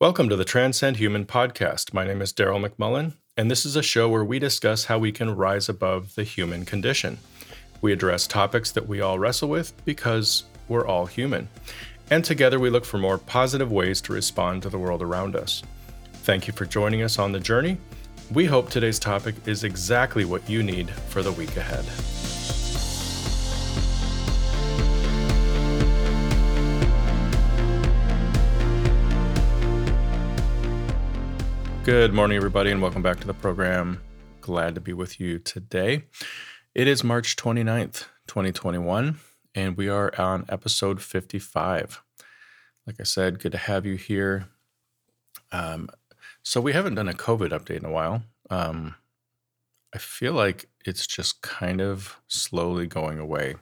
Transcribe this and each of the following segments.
Welcome to the Transcend Human podcast. My name is Daryl McMullen, and this is a show where we discuss how we can rise above the human condition. We address topics that we all wrestle with because we're all human. And together we look for more positive ways to respond to the world around us. Thank you for joining us on the journey. We hope today's topic is exactly what you need for the week ahead. Good morning, everybody, and welcome back to the program. Glad to be with you today. It is March 29th, 2021, and we are on episode 55. Like I said, good to have you here. Um, so, we haven't done a COVID update in a while. Um, I feel like it's just kind of slowly going away.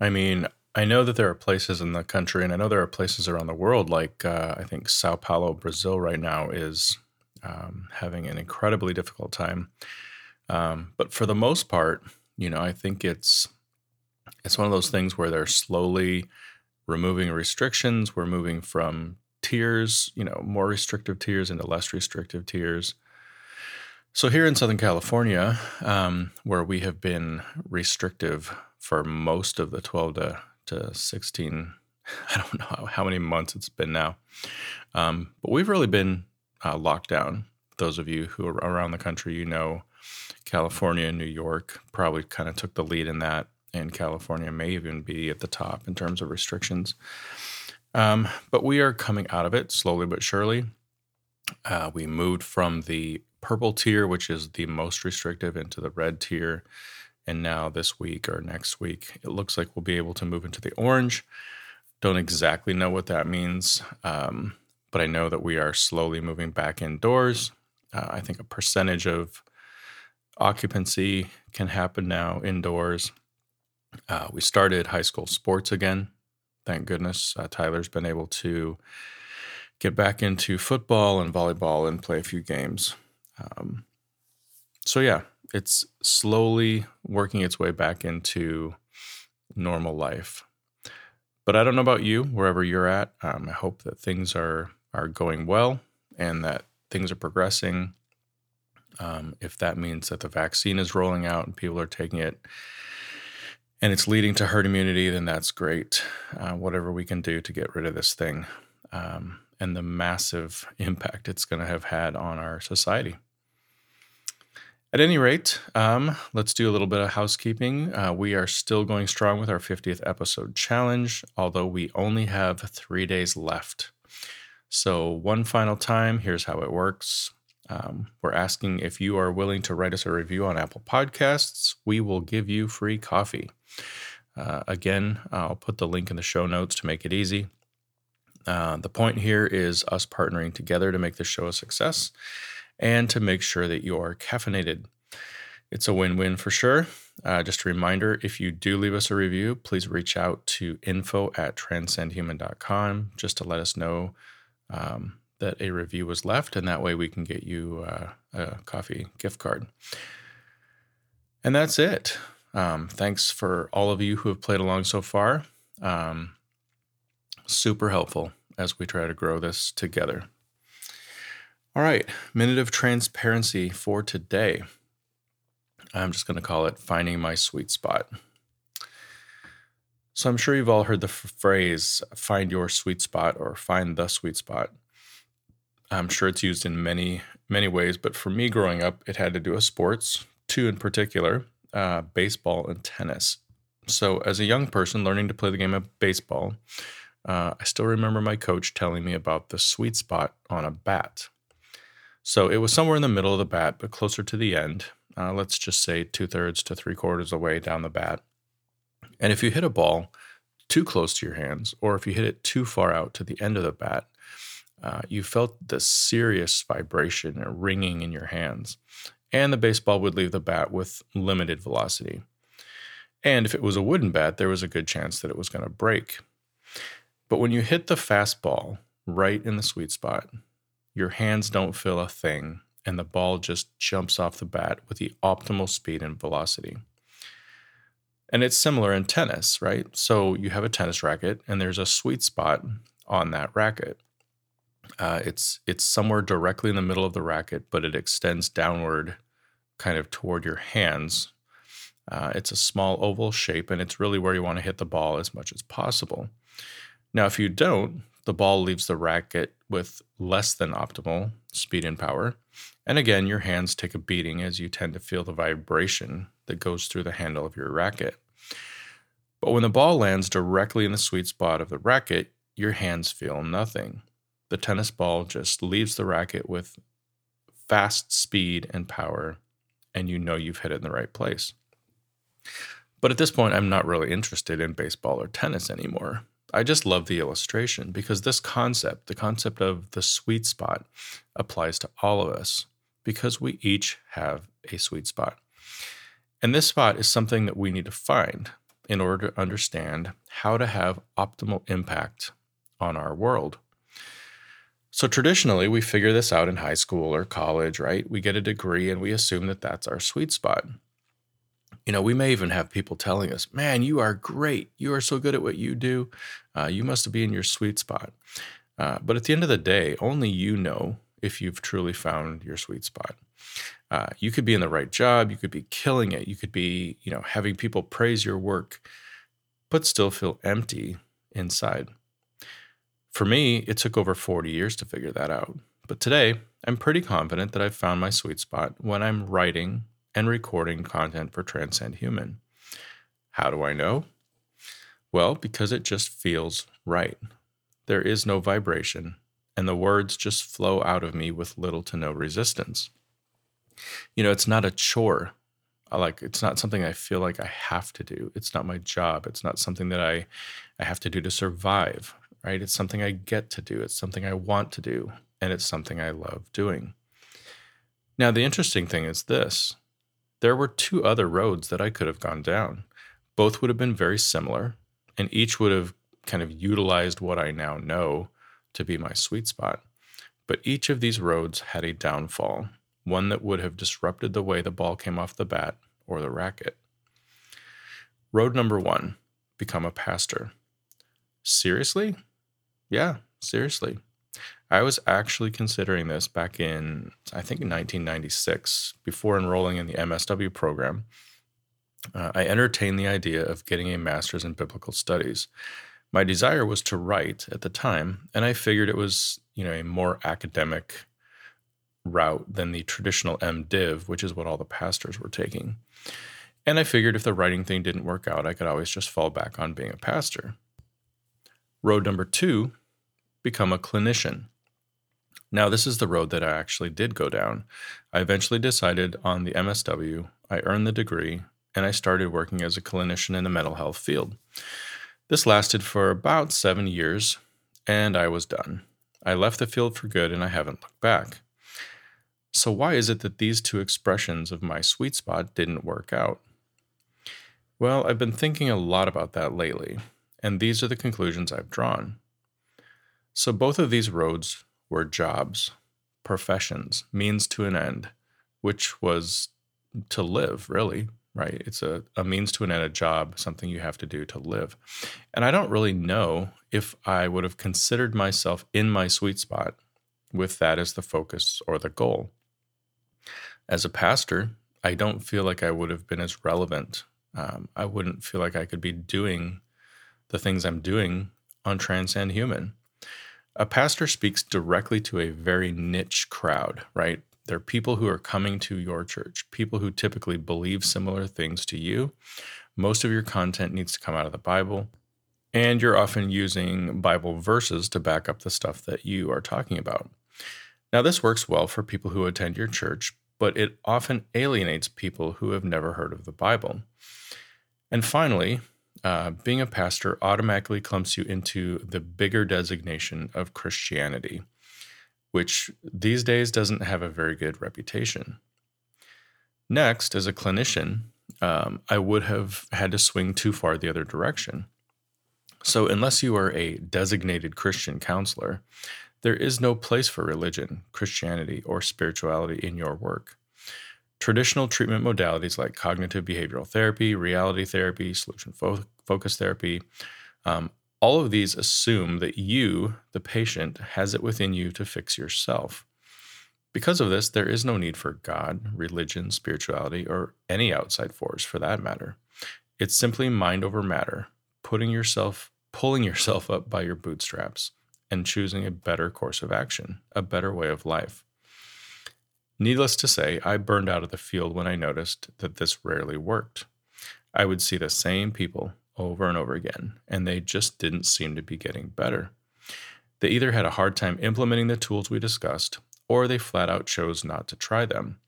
I mean, I know that there are places in the country, and I know there are places around the world, like uh, I think Sao Paulo, Brazil, right now is um, having an incredibly difficult time. Um, but for the most part, you know, I think it's it's one of those things where they're slowly removing restrictions. We're moving from tiers, you know, more restrictive tiers into less restrictive tiers. So here in Southern California, um, where we have been restrictive for most of the 12 to, to 16, I don't know how many months it's been now, um, but we've really been uh, lockdown. Those of you who are around the country, you know, California and New York probably kind of took the lead in that, and California may even be at the top in terms of restrictions. Um, but we are coming out of it slowly but surely. Uh, we moved from the purple tier, which is the most restrictive, into the red tier. And now, this week or next week, it looks like we'll be able to move into the orange. Don't exactly know what that means. Um, but I know that we are slowly moving back indoors. Uh, I think a percentage of occupancy can happen now indoors. Uh, we started high school sports again. Thank goodness. Uh, Tyler's been able to get back into football and volleyball and play a few games. Um, so, yeah, it's slowly working its way back into normal life. But I don't know about you, wherever you're at. Um, I hope that things are are going well and that things are progressing. Um, if that means that the vaccine is rolling out and people are taking it and it's leading to herd immunity, then that's great. Uh, whatever we can do to get rid of this thing um, and the massive impact it's going to have had on our society. At any rate, um, let's do a little bit of housekeeping. Uh, we are still going strong with our 50th episode challenge, although we only have three days left. So, one final time, here's how it works. Um, we're asking if you are willing to write us a review on Apple Podcasts. We will give you free coffee. Uh, again, I'll put the link in the show notes to make it easy. Uh, the point here is us partnering together to make this show a success and to make sure that you are caffeinated. It's a win win for sure. Uh, just a reminder if you do leave us a review, please reach out to info at transcendhuman.com just to let us know um, that a review was left, and that way we can get you uh, a coffee gift card. And that's it. Um, thanks for all of you who have played along so far. Um, super helpful as we try to grow this together. All right, minute of transparency for today. I'm just going to call it finding my sweet spot. So I'm sure you've all heard the f- phrase find your sweet spot or find the sweet spot. I'm sure it's used in many, many ways, but for me growing up, it had to do with sports, two in particular uh, baseball and tennis. So as a young person learning to play the game of baseball, uh, I still remember my coach telling me about the sweet spot on a bat. So it was somewhere in the middle of the bat, but closer to the end. Uh, let's just say two thirds to three quarters away down the bat. And if you hit a ball too close to your hands, or if you hit it too far out to the end of the bat, uh, you felt the serious vibration or ringing in your hands, and the baseball would leave the bat with limited velocity. And if it was a wooden bat, there was a good chance that it was going to break. But when you hit the fastball right in the sweet spot, your hands don't feel a thing, and the ball just jumps off the bat with the optimal speed and velocity. And it's similar in tennis, right? So you have a tennis racket and there's a sweet spot on that racket. Uh, it's it's somewhere directly in the middle of the racket, but it extends downward, kind of toward your hands. Uh, it's a small oval shape, and it's really where you want to hit the ball as much as possible. Now, if you don't, the ball leaves the racket with less than optimal speed and power. And again, your hands take a beating as you tend to feel the vibration that goes through the handle of your racket. But when the ball lands directly in the sweet spot of the racket, your hands feel nothing. The tennis ball just leaves the racket with fast speed and power, and you know you've hit it in the right place. But at this point, I'm not really interested in baseball or tennis anymore. I just love the illustration because this concept, the concept of the sweet spot, applies to all of us because we each have a sweet spot. And this spot is something that we need to find in order to understand how to have optimal impact on our world. So, traditionally, we figure this out in high school or college, right? We get a degree and we assume that that's our sweet spot. You know, we may even have people telling us, man, you are great. You are so good at what you do. Uh, you must be in your sweet spot. Uh, but at the end of the day, only you know if you've truly found your sweet spot. Uh, you could be in the right job, you could be killing it, you could be, you know, having people praise your work, but still feel empty inside. For me, it took over 40 years to figure that out. But today, I'm pretty confident that I've found my sweet spot when I'm writing and recording content for Transcend Human. How do I know? Well, because it just feels right. There is no vibration, and the words just flow out of me with little to no resistance. You know, it's not a chore. Like it's not something I feel like I have to do. It's not my job. It's not something that I I have to do to survive, right? It's something I get to do. It's something I want to do, and it's something I love doing. Now, the interesting thing is this there were two other roads that I could have gone down. Both would have been very similar, and each would have kind of utilized what I now know to be my sweet spot. But each of these roads had a downfall, one that would have disrupted the way the ball came off the bat or the racket. Road number one become a pastor. Seriously? Yeah, seriously. I was actually considering this back in, I think, 1996, before enrolling in the MSW program. Uh, I entertained the idea of getting a master's in biblical studies. My desire was to write at the time, and I figured it was, you know, a more academic route than the traditional MDiv, which is what all the pastors were taking. And I figured if the writing thing didn't work out, I could always just fall back on being a pastor. Road number two become a clinician. Now, this is the road that I actually did go down. I eventually decided on the MSW, I earned the degree, and I started working as a clinician in the mental health field. This lasted for about seven years, and I was done. I left the field for good and I haven't looked back. So, why is it that these two expressions of my sweet spot didn't work out? Well, I've been thinking a lot about that lately, and these are the conclusions I've drawn. So, both of these roads were jobs, professions, means to an end, which was to live, really, right? It's a, a means to an end, a job, something you have to do to live. And I don't really know if I would have considered myself in my sweet spot with that as the focus or the goal. As a pastor, I don't feel like I would have been as relevant. Um, I wouldn't feel like I could be doing the things I'm doing on Transcend Human a pastor speaks directly to a very niche crowd, right? They're people who are coming to your church, people who typically believe similar things to you. Most of your content needs to come out of the Bible, and you're often using Bible verses to back up the stuff that you are talking about. Now, this works well for people who attend your church, but it often alienates people who have never heard of the Bible. And finally, uh, being a pastor automatically clumps you into the bigger designation of Christianity, which these days doesn't have a very good reputation. Next, as a clinician, um, I would have had to swing too far the other direction. So, unless you are a designated Christian counselor, there is no place for religion, Christianity, or spirituality in your work. Traditional treatment modalities like cognitive behavioral therapy, reality therapy, solution fo- focus therapy um, All of these assume that you, the patient, has it within you to fix yourself. Because of this, there is no need for God, religion, spirituality, or any outside force for that matter. It's simply mind over matter, putting yourself, pulling yourself up by your bootstraps, and choosing a better course of action, a better way of life. Needless to say, I burned out of the field when I noticed that this rarely worked. I would see the same people over and over again, and they just didn't seem to be getting better. They either had a hard time implementing the tools we discussed, or they flat out chose not to try them.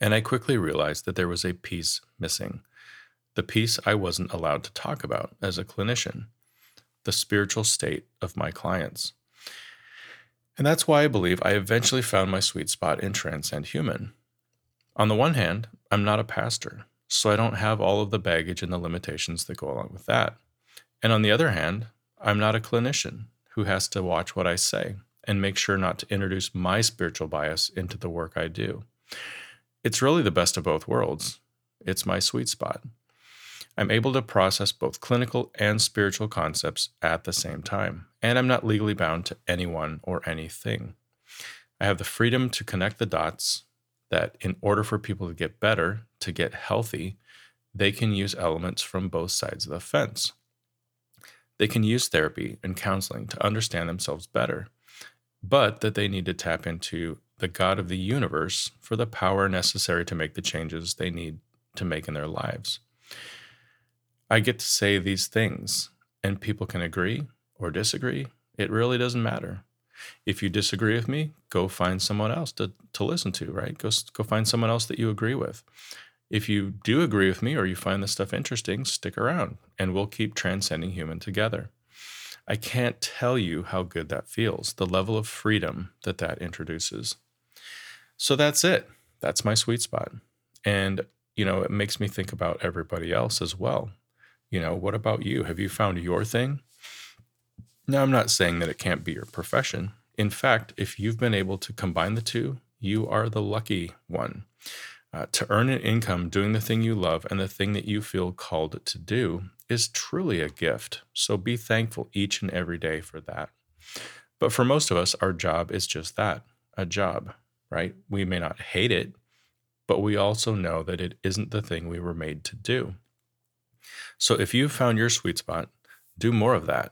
And I quickly realized that there was a piece missing the piece I wasn't allowed to talk about as a clinician, the spiritual state of my clients. And that's why I believe I eventually found my sweet spot in Transcend Human. On the one hand, I'm not a pastor, so I don't have all of the baggage and the limitations that go along with that. And on the other hand, I'm not a clinician who has to watch what I say and make sure not to introduce my spiritual bias into the work I do. It's really the best of both worlds. It's my sweet spot. I'm able to process both clinical and spiritual concepts at the same time, and I'm not legally bound to anyone or anything. I have the freedom to connect the dots that in order for people to get better, to get healthy, they can use elements from both sides of the fence. They can use therapy and counseling to understand themselves better, but that they need to tap into the God of the universe for the power necessary to make the changes they need to make in their lives. I get to say these things, and people can agree or disagree. It really doesn't matter. If you disagree with me, go find someone else to, to listen to, right? Go, go find someone else that you agree with. If you do agree with me or you find this stuff interesting, stick around and we'll keep transcending human together. I can't tell you how good that feels, the level of freedom that that introduces. So that's it. That's my sweet spot. And, you know, it makes me think about everybody else as well. You know, what about you? Have you found your thing? Now, I'm not saying that it can't be your profession. In fact, if you've been able to combine the two, you are the lucky one. Uh, to earn an income doing the thing you love and the thing that you feel called to do is truly a gift. So be thankful each and every day for that. But for most of us, our job is just that a job, right? We may not hate it, but we also know that it isn't the thing we were made to do. So if you've found your sweet spot, do more of that.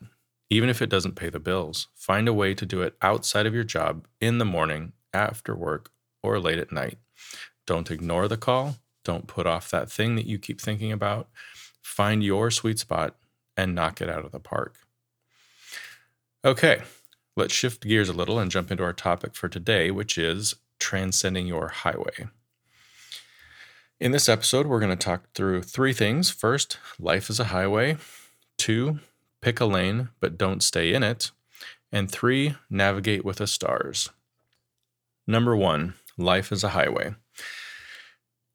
Even if it doesn't pay the bills, find a way to do it outside of your job in the morning, after work, or late at night. Don't ignore the call. Don't put off that thing that you keep thinking about. Find your sweet spot and knock it out of the park. Okay, let's shift gears a little and jump into our topic for today, which is transcending your highway. In this episode, we're going to talk through three things. First, life is a highway. Two, pick a lane, but don't stay in it. And three, navigate with the stars. Number one, life is a highway.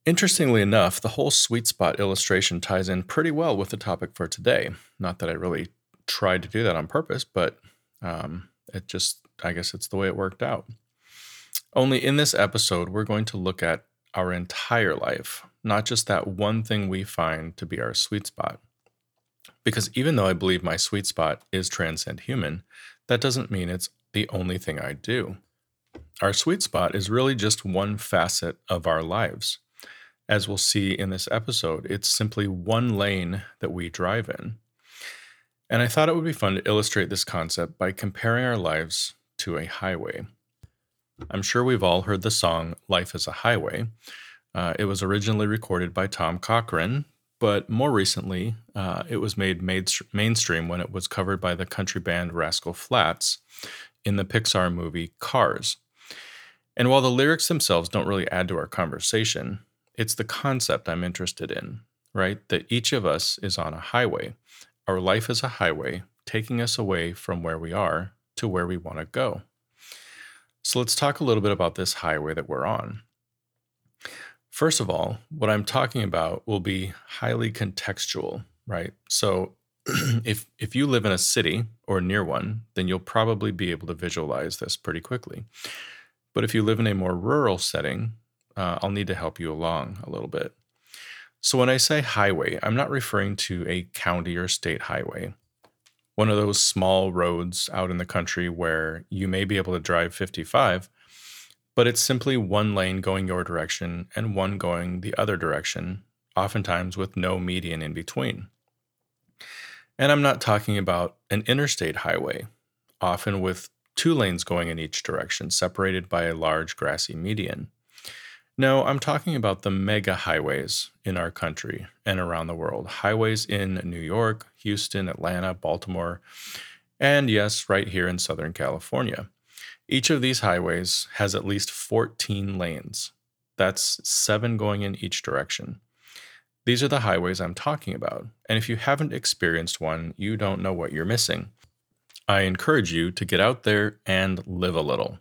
Interestingly enough, the whole sweet spot illustration ties in pretty well with the topic for today. Not that I really tried to do that on purpose, but um, it just, I guess it's the way it worked out. Only in this episode, we're going to look at our entire life, not just that one thing we find to be our sweet spot. Because even though I believe my sweet spot is transcend human, that doesn't mean it's the only thing I do. Our sweet spot is really just one facet of our lives. As we'll see in this episode, it's simply one lane that we drive in. And I thought it would be fun to illustrate this concept by comparing our lives to a highway. I'm sure we've all heard the song Life is a Highway. Uh, it was originally recorded by Tom Cochrane, but more recently, uh, it was made mainstream when it was covered by the country band Rascal Flatts in the Pixar movie Cars. And while the lyrics themselves don't really add to our conversation, it's the concept I'm interested in, right? That each of us is on a highway. Our life is a highway taking us away from where we are to where we want to go. So let's talk a little bit about this highway that we're on. First of all, what I'm talking about will be highly contextual, right? So if if you live in a city or near one, then you'll probably be able to visualize this pretty quickly. But if you live in a more rural setting, uh, I'll need to help you along a little bit. So, when I say highway, I'm not referring to a county or state highway. one of those small roads out in the country where you may be able to drive 55, but it's simply one lane going your direction and one going the other direction, oftentimes with no median in between. And I'm not talking about an interstate highway, often with two lanes going in each direction, separated by a large grassy median. No, I'm talking about the mega highways in our country and around the world. Highways in New York, Houston, Atlanta, Baltimore, and yes, right here in Southern California. Each of these highways has at least 14 lanes. That's seven going in each direction. These are the highways I'm talking about, and if you haven't experienced one, you don't know what you're missing. I encourage you to get out there and live a little.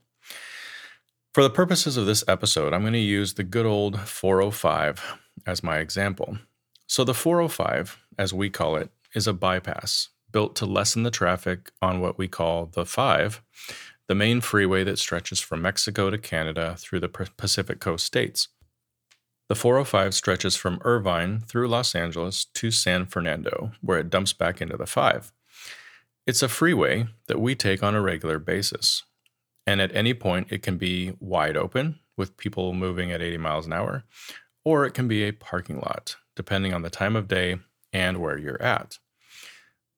For the purposes of this episode, I'm going to use the good old 405 as my example. So, the 405, as we call it, is a bypass built to lessen the traffic on what we call the 5, the main freeway that stretches from Mexico to Canada through the Pacific Coast states. The 405 stretches from Irvine through Los Angeles to San Fernando, where it dumps back into the 5. It's a freeway that we take on a regular basis. And at any point, it can be wide open with people moving at 80 miles an hour, or it can be a parking lot, depending on the time of day and where you're at.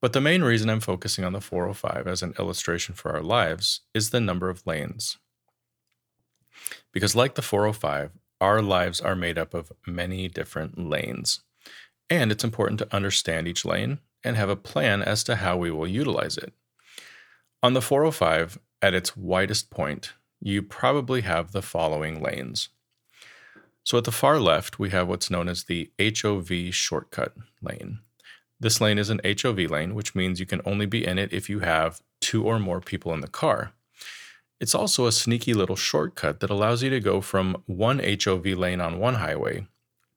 But the main reason I'm focusing on the 405 as an illustration for our lives is the number of lanes. Because, like the 405, our lives are made up of many different lanes. And it's important to understand each lane and have a plan as to how we will utilize it. On the 405, at its widest point, you probably have the following lanes. So at the far left, we have what's known as the HOV shortcut lane. This lane is an HOV lane, which means you can only be in it if you have two or more people in the car. It's also a sneaky little shortcut that allows you to go from one HOV lane on one highway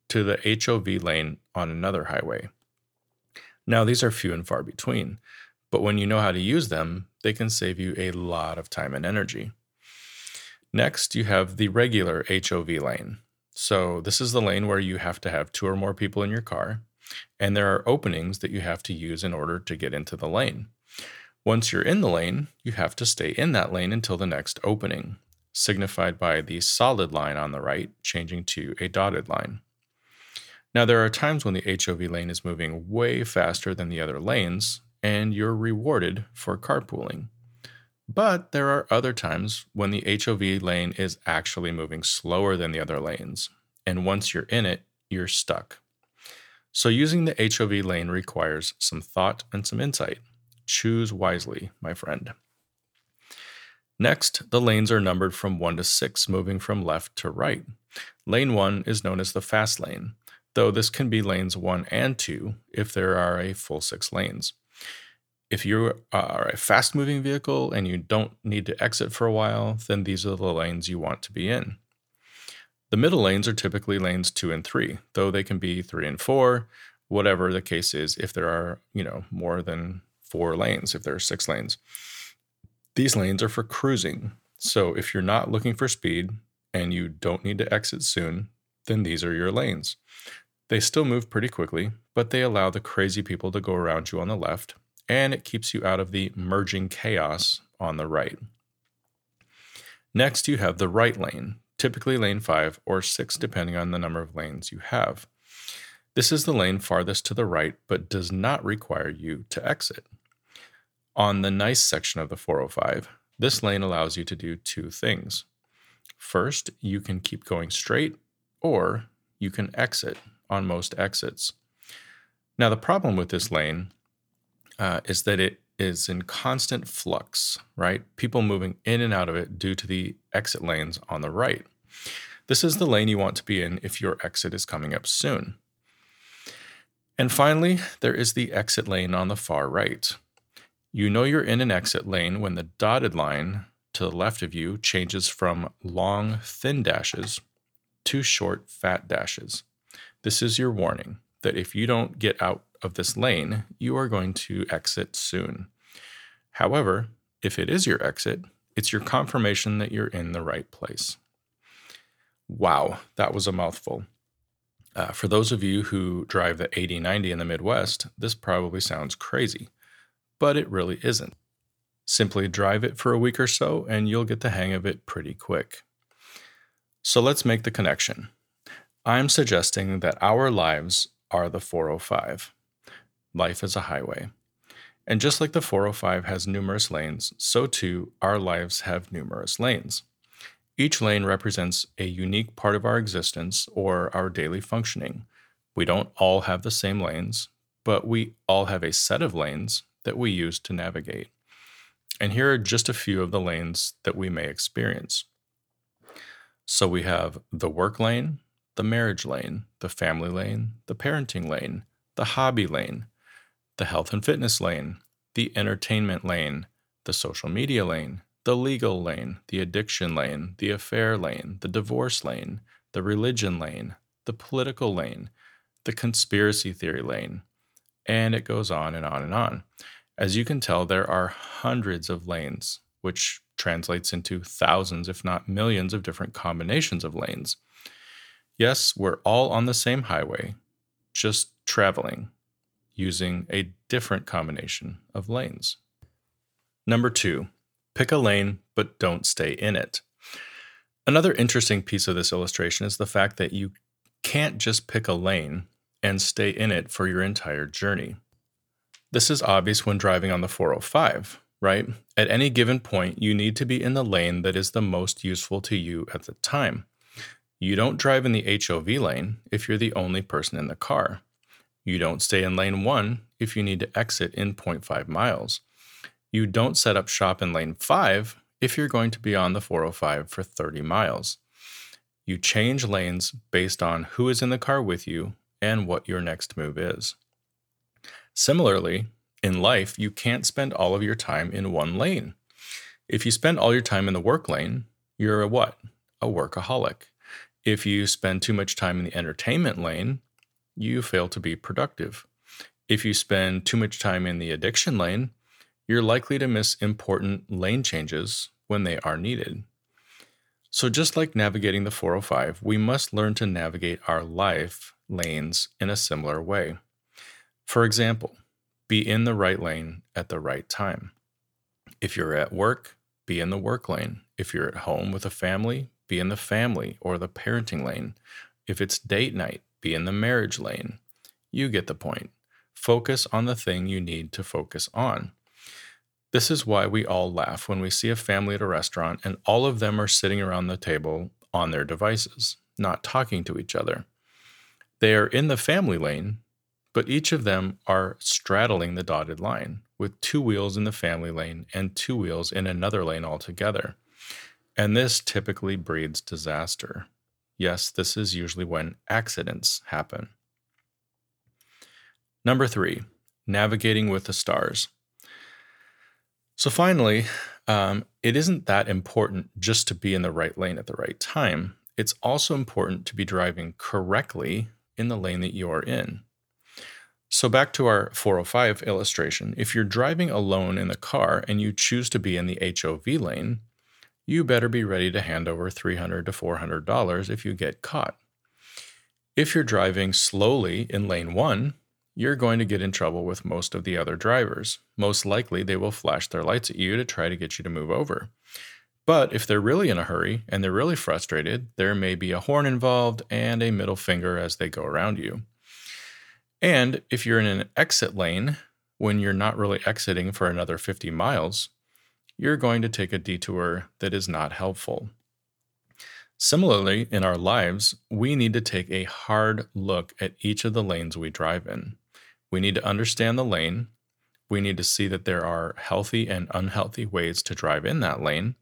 to the HOV lane on another highway. Now, these are few and far between, but when you know how to use them, they can save you a lot of time and energy. Next, you have the regular HOV lane. So, this is the lane where you have to have two or more people in your car, and there are openings that you have to use in order to get into the lane. Once you're in the lane, you have to stay in that lane until the next opening, signified by the solid line on the right changing to a dotted line. Now, there are times when the HOV lane is moving way faster than the other lanes, and you're rewarded for carpooling. But there are other times when the HOV lane is actually moving slower than the other lanes, and once you're in it, you're stuck. So, using the HOV lane requires some thought and some insight. Choose wisely, my friend. Next, the lanes are numbered from 1 to 6, moving from left to right. Lane 1 is known as the fast lane, though this can be lanes 1 and 2 if there are a full 6 lanes. If you are a fast moving vehicle and you don't need to exit for a while, then these are the lanes you want to be in. The middle lanes are typically lanes 2 and 3, though they can be 3 and 4, whatever the case is if there are, you know, more than 4 lanes, if there are 6 lanes. These lanes are for cruising. So if you're not looking for speed and you don't need to exit soon, then these are your lanes. They still move pretty quickly, but they allow the crazy people to go around you on the left and it keeps you out of the merging chaos on the right. Next, you have the right lane, typically lane 5 or 6, depending on the number of lanes you have. This is the lane farthest to the right, but does not require you to exit. On the nice section of the 405, this lane allows you to do two things. First, you can keep going straight, or you can exit on most exits. Now, the problem with this lane uh, is that it is in constant flux, right? People moving in and out of it due to the exit lanes on the right. This is the lane you want to be in if your exit is coming up soon. And finally, there is the exit lane on the far right. You know you're in an exit lane when the dotted line to the left of you changes from long, thin dashes to short, fat dashes. This is your warning that if you don't get out of this lane, you are going to exit soon. However, if it is your exit, it's your confirmation that you're in the right place. Wow, that was a mouthful. Uh, for those of you who drive the 8090 in the Midwest, this probably sounds crazy. but it really isn't. Simply drive it for a week or so, and you'll get the hang of it pretty quick. So let's make the connection. I'm suggesting that our lives are the 405. Life is a highway. And just like the 405 has numerous lanes, so too our lives have numerous lanes. Each lane represents a unique part of our existence or our daily functioning. We don't all have the same lanes, but we all have a set of lanes that we use to navigate. And here are just a few of the lanes that we may experience. So we have the work lane, the marriage lane, the family lane, the parenting lane, the hobby lane, the health and fitness lane, the entertainment lane, the social media lane, the legal lane, the addiction lane, the affair lane, the divorce lane, the religion lane, the political lane, the conspiracy theory lane, and it goes on and on and on. As you can tell, there are hundreds of lanes, which translates into thousands, if not millions, of different combinations of lanes. Yes, we're all on the same highway, just traveling using a different combination of lanes. Number two, pick a lane, but don't stay in it. Another interesting piece of this illustration is the fact that you can't just pick a lane and stay in it for your entire journey. This is obvious when driving on the 405, right? At any given point, you need to be in the lane that is the most useful to you at the time. You don't drive in the HOV lane if you're the only person in the car. You don't stay in lane 1 if you need to exit in 0.5 miles. You don't set up shop in lane 5 if you're going to be on the 405 for 30 miles. You change lanes based on who is in the car with you and what your next move is. Similarly, in life, you can't spend all of your time in one lane. If you spend all your time in the work lane, you're a what? A workaholic. If you spend too much time in the entertainment lane, you fail to be productive. If you spend too much time in the addiction lane, you're likely to miss important lane changes when they are needed. So, just like navigating the 405, we must learn to navigate our life lanes in a similar way. For example, be in the right lane at the right time. If you're at work, be in the work lane. If you're at home with a family, be in the family or the parenting lane. If it's date night, be in the marriage lane. You get the point. Focus on the thing you need to focus on. This is why we all laugh when we see a family at a restaurant and all of them are sitting around the table on their devices, not talking to each other. They are in the family lane, but each of them are straddling the dotted line with two wheels in the family lane and two wheels in another lane altogether. And this typically breeds disaster. Yes, this is usually when accidents happen. Number three, navigating with the stars. So finally, um, it isn't that important just to be in the right lane at the right time. It's also important to be driving correctly in the lane that you are in. So, back to our 405 illustration, if you're driving alone in the car and you choose to be in the HOV lane, you better be ready to hand over $300 to $400 if you get caught. If you're driving slowly in lane one, you're going to get in trouble with most of the other drivers. Most likely, they will flash their lights at you to try to get you to move over. But if they're really in a hurry and they're really frustrated, there may be a horn involved and a middle finger as they go around you. And if you're in an exit lane, when you're not really exiting for another 50 miles, you're going to take a detour that is not helpful. Similarly, in our lives, we need to take a hard look at each of the lanes we drive in. We need to understand the lane. We need to see that there are healthy and unhealthy ways to drive in that lane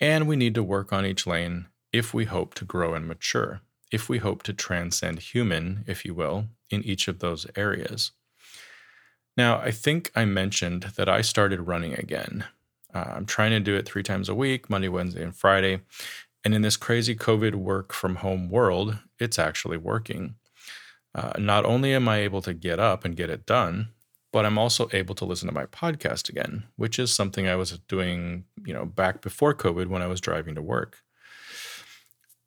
and we need to work on each lane if we hope to grow and mature, if we hope to transcend human, if you will, in each of those areas. Now, I think I mentioned that I started running again. Uh, I'm trying to do it three times a week Monday, Wednesday, and Friday. And in this crazy COVID work from home world, it's actually working. Uh, not only am I able to get up and get it done, but I'm also able to listen to my podcast again, which is something I was doing, you know, back before COVID when I was driving to work.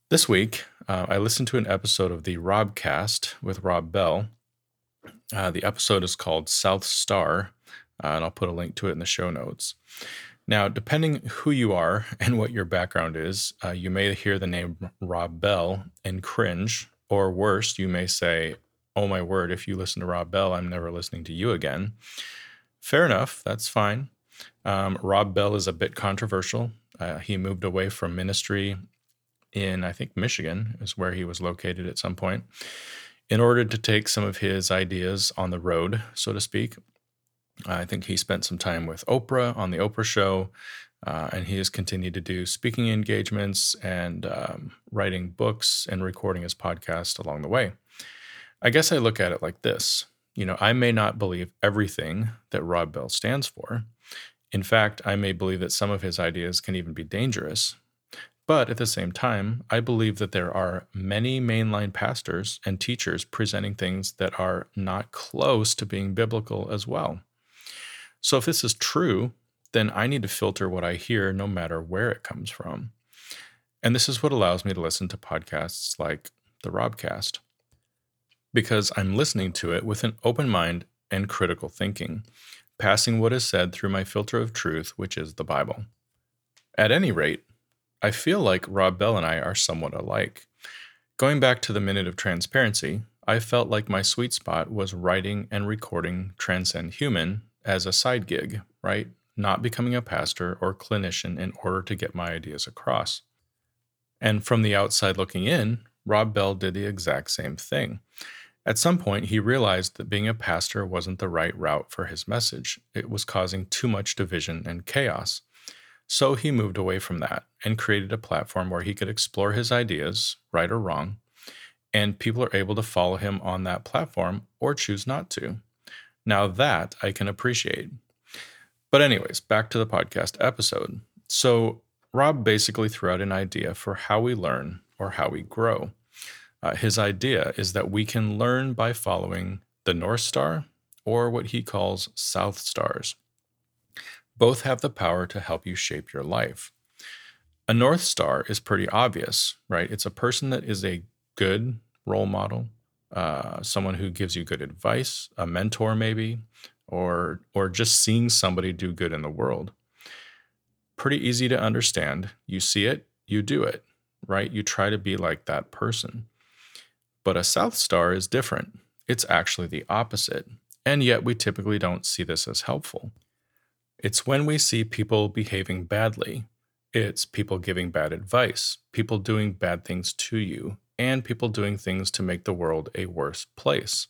This week, uh, I listened to an episode of the Robcast with Rob Bell. Uh, the episode is called South Star. uh, and I'll put a link to it in the show notes. Now, depending who you are and what your background is, uh, you may hear the name Rob Bell and cringe, or worse, you may say, "Oh my word! If you listen to Rob Bell, I'm never listening to you again." Fair enough. That's fine. Um, Rob Bell is a bit controversial. Uh, he moved away from ministry in, I think, Michigan, is where he was located at some point, in order to take some of his ideas on the road, so to speak. I think he spent some time with Oprah on the Oprah show, uh, and he has continued to do speaking engagements and um, writing books and recording his podcast along the way. I guess I look at it like this you know, I may not believe everything that Rob Bell stands for. In fact, I may believe that some of his ideas can even be dangerous. But at the same time, I believe that there are many mainline pastors and teachers presenting things that are not close to being biblical as well. So if this is true, then I need to filter what I hear no matter where it comes from. And this is what allows me to listen to podcasts like the Robcast because I'm listening to it with an open mind and critical thinking, passing what is said through my filter of truth, which is the Bible. At any rate, I feel like Rob Bell and I are somewhat alike. Going back to the minute of transparency, I felt like my sweet spot was writing and recording Transcend Human as a side gig, right? Not becoming a pastor or clinician in order to get my ideas across. And from the outside looking in, Rob Bell did the exact same thing. At some point, he realized that being a pastor wasn't the right route for his message. It was causing too much division and chaos. So he moved away from that and created a platform where he could explore his ideas, right or wrong, and people are able to follow him on that platform or choose not to. Now, that I can appreciate. But, anyways, back to the podcast episode. So, Rob basically threw out an idea for how we learn or how we grow. Uh, his idea is that we can learn by following the North Star or what he calls South Stars. Both have the power to help you shape your life. A North Star is pretty obvious, right? It's a person that is a good role model, uh, someone who gives you good advice, a mentor maybe, or or just seeing somebody do good in the world. Pretty easy to understand. You see it, you do it, right? You try to be like that person. But a South Star is different. It's actually the opposite, and yet we typically don't see this as helpful. It's when we see people behaving badly, it's people giving bad advice, people doing bad things to you, and people doing things to make the world a worse place.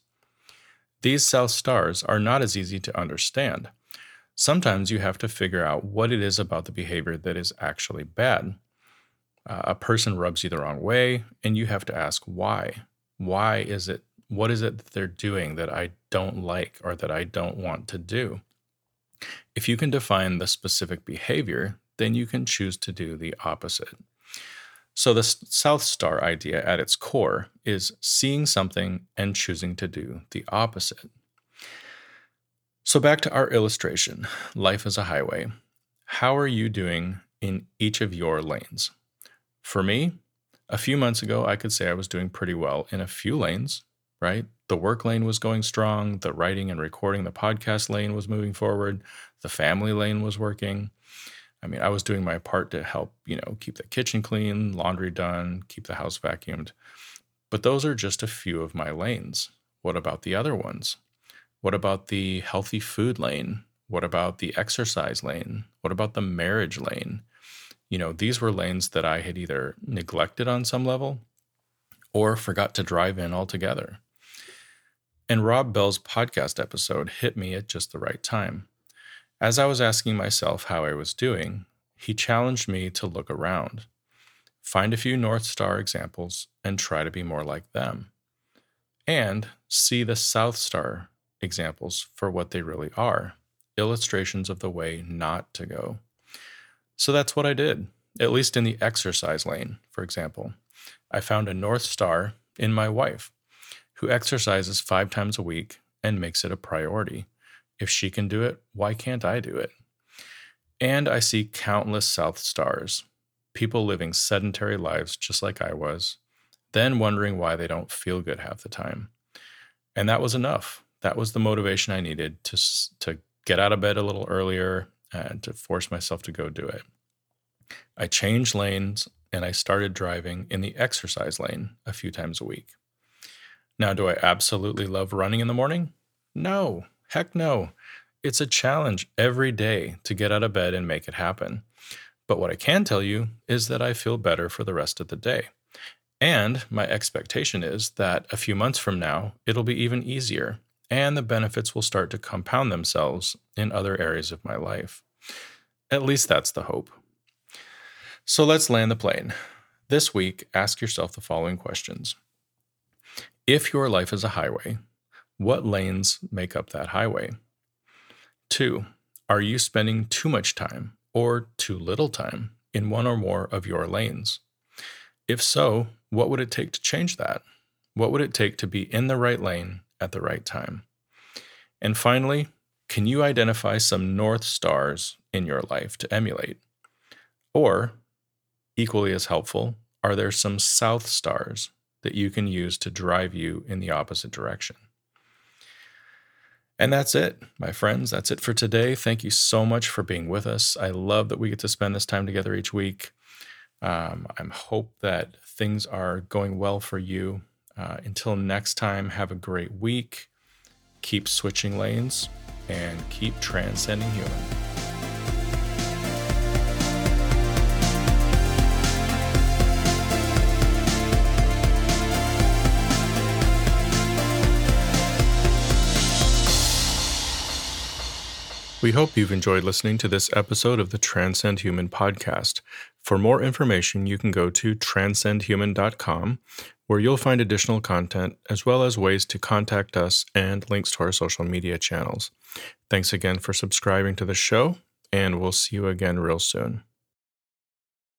These South Stars are not as easy to understand. Sometimes you have to figure out what it is about the behavior that is actually bad. Uh, a person rubs you the wrong way, and you have to ask why why is it what is it that they're doing that I don't like or that I don't want to do? If you can define the specific behavior, then you can choose to do the opposite. So, the South Star idea at its core is seeing something and choosing to do the opposite. So, back to our illustration life is a highway. How are you doing in each of your lanes? For me, a few months ago, I could say I was doing pretty well in a few lanes, right? The work lane was going strong, the writing and recording the podcast lane was moving forward, the family lane was working. I mean, I was doing my part to help, you know, keep the kitchen clean, laundry done, keep the house vacuumed. But those are just a few of my lanes. What about the other ones? What about the healthy food lane? What about the exercise lane? What about the marriage lane? you know, these were lanes that I had either neglected on some level or forgot to drive in altogether. And Rob Bell's podcast episode hit me at just the right time. As I was asking myself how I was doing, he challenged me to look around, find a few North Star examples, and try to be more like them. And see the South Star examples for what they really are illustrations of the way not to go. So that's what I did, at least in the exercise lane, for example. I found a North Star in my wife, who exercises five times a week and makes it a priority. If she can do it, why can't I do it? And I see countless South Stars, people living sedentary lives just like I was, then wondering why they don't feel good half the time. And that was enough. That was the motivation I needed to, to get out of bed a little earlier and to force myself to go do it. I changed lanes and I started driving in the exercise lane a few times a week. Now, do I absolutely love running in the morning? No, heck no. It's a challenge every day to get out of bed and make it happen. But what I can tell you is that I feel better for the rest of the day. And my expectation is that a few months from now, it'll be even easier, and the benefits will start to compound themselves in other areas of my life. At least that's the hope. So let's land the plane. This week, ask yourself the following questions If your life is a highway, what lanes make up that highway? Two, are you spending too much time or too little time in one or more of your lanes? If so, what would it take to change that? What would it take to be in the right lane at the right time? And finally, can you identify some North Stars in your life to emulate? Or, equally as helpful, are there some South Stars that you can use to drive you in the opposite direction? And that's it, my friends. That's it for today. Thank you so much for being with us. I love that we get to spend this time together each week. Um, I hope that things are going well for you. Uh, until next time, have a great week. Keep switching lanes and keep transcending human. We hope you've enjoyed listening to this episode of the Transcend Human podcast. For more information, you can go to transcendhuman.com, where you'll find additional content as well as ways to contact us and links to our social media channels. Thanks again for subscribing to the show, and we'll see you again real soon.